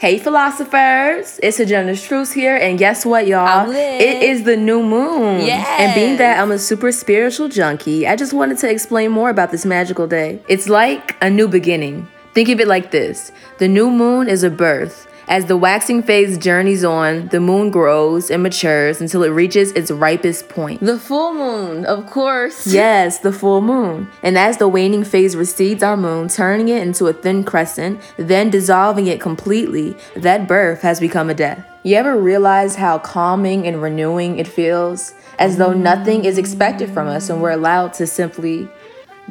Hey, philosophers! It's Agenda Struce here, and guess what, y'all? It is the new moon. Yes. And being that I'm a super spiritual junkie, I just wanted to explain more about this magical day. It's like a new beginning. Think of it like this the new moon is a birth. As the waxing phase journeys on, the moon grows and matures until it reaches its ripest point. The full moon, of course. Yes, the full moon. And as the waning phase recedes our moon, turning it into a thin crescent, then dissolving it completely, that birth has become a death. You ever realize how calming and renewing it feels? As though nothing is expected from us and we're allowed to simply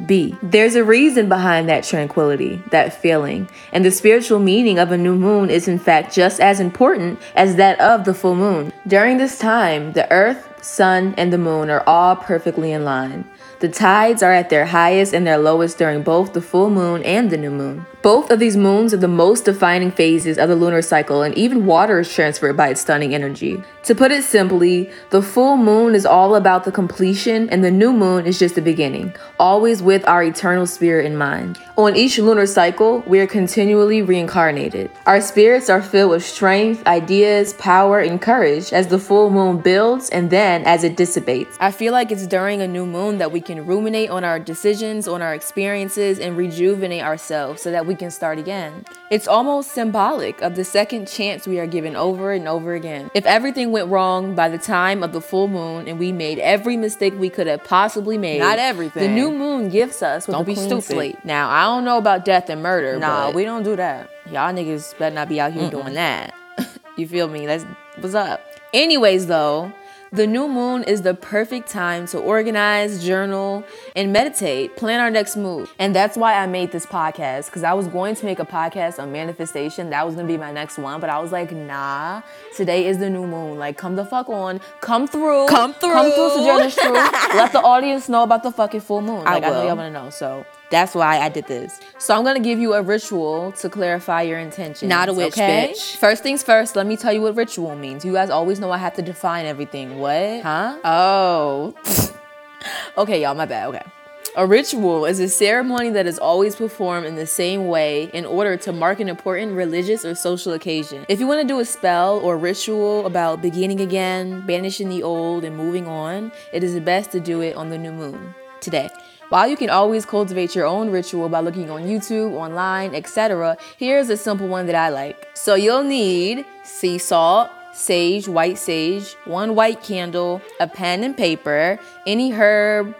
be. There's a reason behind that tranquility, that feeling, and the spiritual meaning of a new moon is in fact just as important as that of the full moon. During this time, the earth, sun, and the moon are all perfectly in line. The tides are at their highest and their lowest during both the full moon and the new moon. Both of these moons are the most defining phases of the lunar cycle, and even water is transferred by its stunning energy. To put it simply, the full moon is all about the completion, and the new moon is just the beginning, always with our eternal spirit in mind. On each lunar cycle, we are continually reincarnated. Our spirits are filled with strength, ideas, power, and courage as the full moon builds and then as it dissipates. I feel like it's during a new moon that we can ruminate on our decisions, on our experiences, and rejuvenate ourselves so that we can start again. It's almost symbolic of the second chance we are given over and over again. If everything went wrong by the time of the full moon and we made every mistake we could have possibly made, Not everything. The new moon gifts us with Don't a be clean stupid. slate. Now, I don't know about death and murder, Nah, but we don't do that. y'all niggas better not be out here doing that. you feel me? That's what's up. Anyways, though, the new moon is the perfect time to organize, journal, and meditate, plan our next move. And that's why I made this podcast because I was going to make a podcast on manifestation. That was going to be my next one, but I was like, nah, today is the new moon. Like, come the fuck on. Come through. Come through. Come through. Sojourner Truth. Let the audience know about the fucking full moon. I Like, I, know y'all want to know. So that's why I did this. So I'm gonna give you a ritual to clarify your intentions. Not a witch, okay? bitch. First things first, let me tell you what ritual means. You guys always know I have to define everything. What? Huh? Oh. okay, y'all, my bad. Okay. A ritual is a ceremony that is always performed in the same way in order to mark an important religious or social occasion. If you want to do a spell or ritual about beginning again, banishing the old, and moving on, it is best to do it on the new moon today. While you can always cultivate your own ritual by looking on YouTube, online, etc., here's a simple one that I like. So you'll need sea salt, sage, white sage, one white candle, a pen and paper, any herb.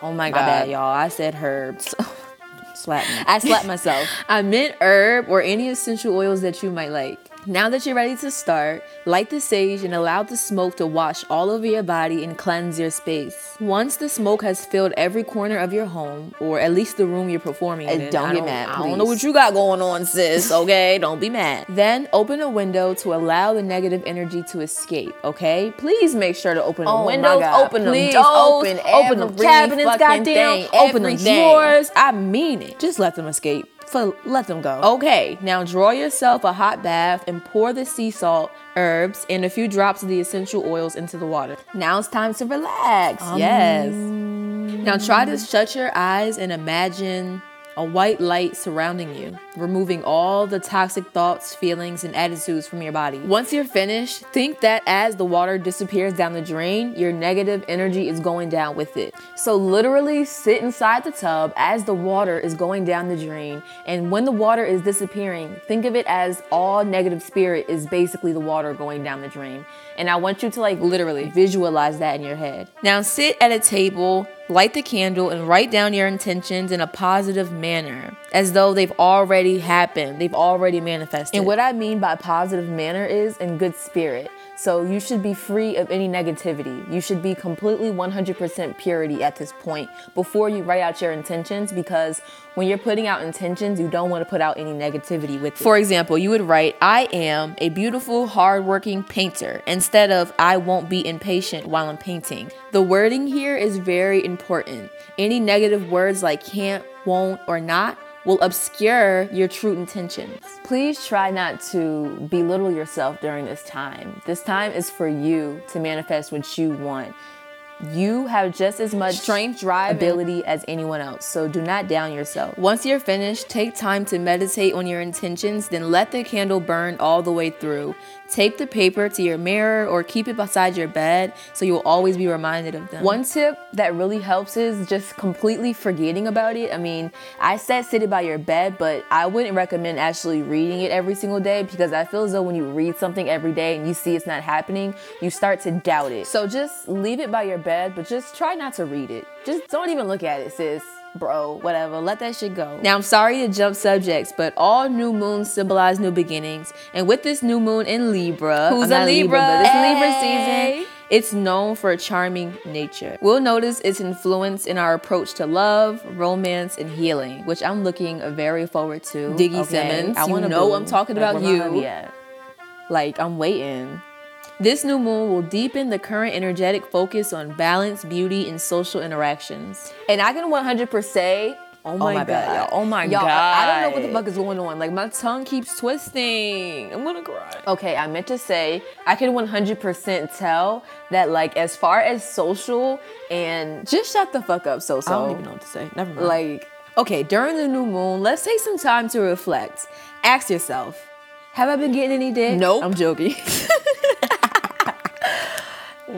Oh my, My god, bad. y'all! I said herbs. Slap me. I slapped myself. I meant herb or any essential oils that you might like. Now that you're ready to start, light the sage and allow the smoke to wash all over your body and cleanse your space. Once the smoke has filled every corner of your home, or at least the room you're performing And in, don't I get mad, I don't know what you got going on, sis. Okay, don't be mad. Then open a window to allow the negative energy to escape. Okay, please make sure to open the Oh my windows, open them Please doors, open open the cabinets, goddamn, thing, open the drawers. I mean it. Just let them escape. For let them go. Okay, now draw yourself a hot bath and pour the sea salt, herbs, and a few drops of the essential oils into the water. Now it's time to relax. yes. Now try to shut your eyes and imagine a white light surrounding you, removing all the toxic thoughts, feelings, and attitudes from your body. Once you're finished, think that as the water disappears down the drain, your negative energy is going down with it. So literally sit inside the tub as the water is going down the drain, and when the water is disappearing, think of it as all negative spirit is basically the water going down the drain. And I want you to like literally visualize that in your head. Now sit at a table, light the candle, and write down your intentions in a positive manner, as though they've already happened, they've already manifested. And what I mean by positive manner is in good spirit. So you should be free of any negativity. You should be completely 100% purity at this point before you write out your intentions because when you're putting out intentions, you don't want to put out any negativity with it. For example, you would write, I am a beautiful, hardworking painter instead of I won't be impatient while I'm painting. The wording here is very important. Any negative words like can't, won't, or not will obscure your true intentions. Please try not to belittle yourself during this time. This time is for you to manifest what you want. You have just as much Strength, drive, ability as anyone else, so do not down yourself. Once you're finished, take time to meditate on your intentions, then let the candle burn all the way through. Tape the paper to your mirror or keep it beside your bed so you'll always be reminded of them. One tip that really helps is just completely forgetting about it. I mean, I said sit it by your bed, but I wouldn't recommend actually reading it every single day because I feel as though when you read something every day and you see it's not happening, you start to doubt it. So just leave it by your bed, but just try not to read it. Just don't even look at it, sis bro, whatever, let that shit go. Now, I'm sorry to jump subjects, but all new moons symbolize new beginnings. And with this new moon in Libra, Who's a Libra? but it's Libra season. It's known for a charming nature. We'll notice its influence in our approach to love, romance, and healing, which I'm looking very forward to. Diggy Okay, Simmons, I you wanna know boo. I'm talking about my you. Like, I'm waiting. This new moon will deepen the current energetic focus on balance, beauty, and social interactions. And I can 100% say, oh, oh my, my god, y'all. Oh my god. y'all, I- I don't know what the fuck is going on. Like, my tongue keeps twisting. I'm gonna cry. Oh, Okay, I meant to say, I can 100% tell that, like, as far as social and just shut the fuck up, so so. I don't even know what to say. Never mind. Like, okay, during the new moon, let's take some time to reflect. Ask yourself, have I been getting any dick? Nope. I'm joking.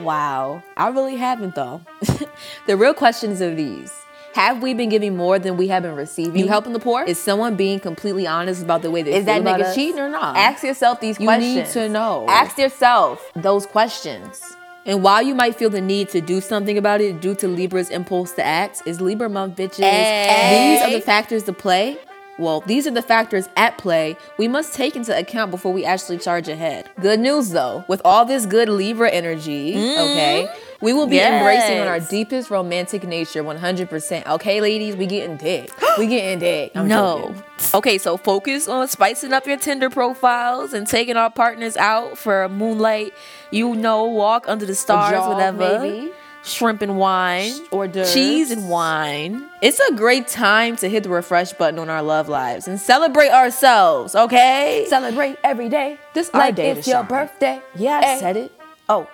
wow. I really haven't though. the real questions are these. Have we been giving more than we have been receiving? You helping the poor? Is someone being completely honest about the way they Is that nigga us? cheating or not? Ask yourself these You questions. You need to know. Ask yourself those questions. And while you might feel the need to do something about it due to Libra's impulse to act, is Libra month bitches. Hey. These are the factors to play. Well, these are the factors at play we must take into account before we actually charge ahead. Good news though, with all this good Libra energy, mm-hmm. okay, we will be embracing on our deepest romantic nature 100%. Okay, ladies, we getting dick. We getting dick. I'm No. joking. Okay, so focus on spicing up your Tinder profiles and taking our partners out for a moonlight, you know, walk under the stars, jog, whatever. maybe. Shrimp and wine, d'oeuvres. cheese and wine. It's a great time to hit the refresh button on our love lives and celebrate ourselves, okay? Celebrate every day. This like day it's your shine. birthday. Yeah, I Hey. said it. Oh,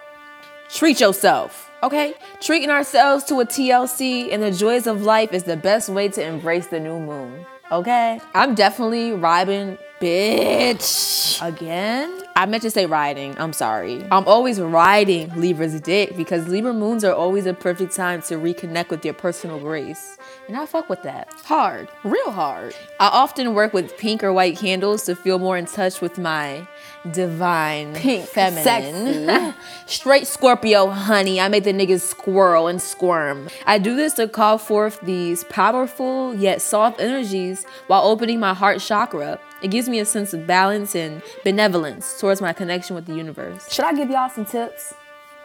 Treat yourself, okay? Treating ourselves to a TLC and the joys of life is the best way to embrace the new moon, okay? I'm definitely riding, bitch. Again? I meant to say riding. I'm sorry. I'm always riding Libra's dick because Libra moons are always a perfect time to reconnect with your personal grace. And I fuck with that. Hard. Real hard. I often work with pink or white candles to feel more in touch with my divine Pink, feminine. Straight Scorpio, honey. I make the niggas squirrel and squirm. I do this to call forth these powerful yet soft energies while opening my heart chakra. It gives me a sense of balance and benevolence towards my connection with the universe. should I give y'all some tips?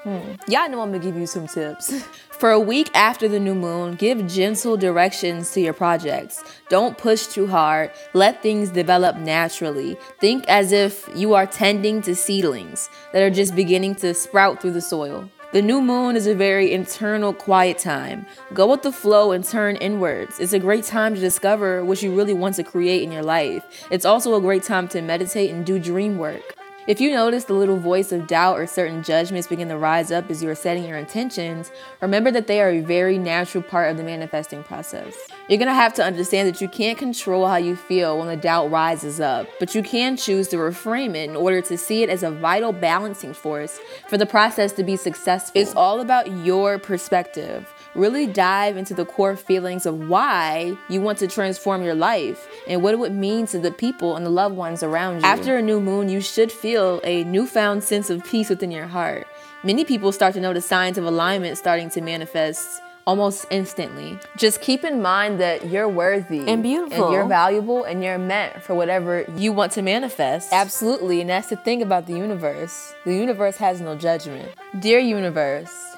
Hmm. Y'all know I'm gonna give you some tips. For a week after the new moon, give gentle directions to your projects. Don't push too hard. Let things develop naturally. Think as if you are tending to seedlings that are just beginning to sprout through the soil. The new moon is a very internal, quiet time. Go with the flow and turn inwards. It's a great time to discover what you really want to create in your life. It's also a great time to meditate and do dream work. If you notice the little voice of doubt or certain judgments begin to rise up as you are setting your intentions, remember that they are a very natural part of the manifesting process. You're gonna have to understand that you can't control how you feel when the doubt rises up, but you can choose to reframe it in order to see it as a vital balancing force for the process to be successful. It's all about your perspective. Really dive into the core feelings of why you want to transform your life and what it would mean to the people and the loved ones around you. After a new moon, you should feel a newfound sense of peace within your heart. Many people start to notice signs of alignment starting to manifest almost instantly. Just keep in mind that you're worthy And beautiful. and you're valuable and you're meant for whatever you want to manifest. Absolutely, and that's the thing about the universe. The universe has no judgment. Dear universe,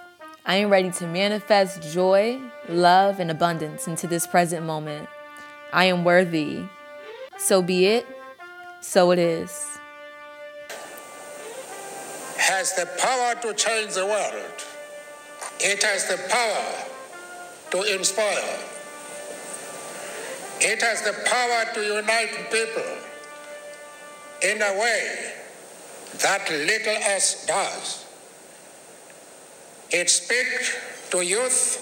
I am ready to manifest joy, love, and abundance into this present moment. I am worthy. So be it, so it is. has the power to change the world. It has the power to inspire. It has the power to unite people in a way that little else does. It speaks to youth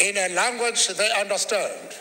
in a language they understand.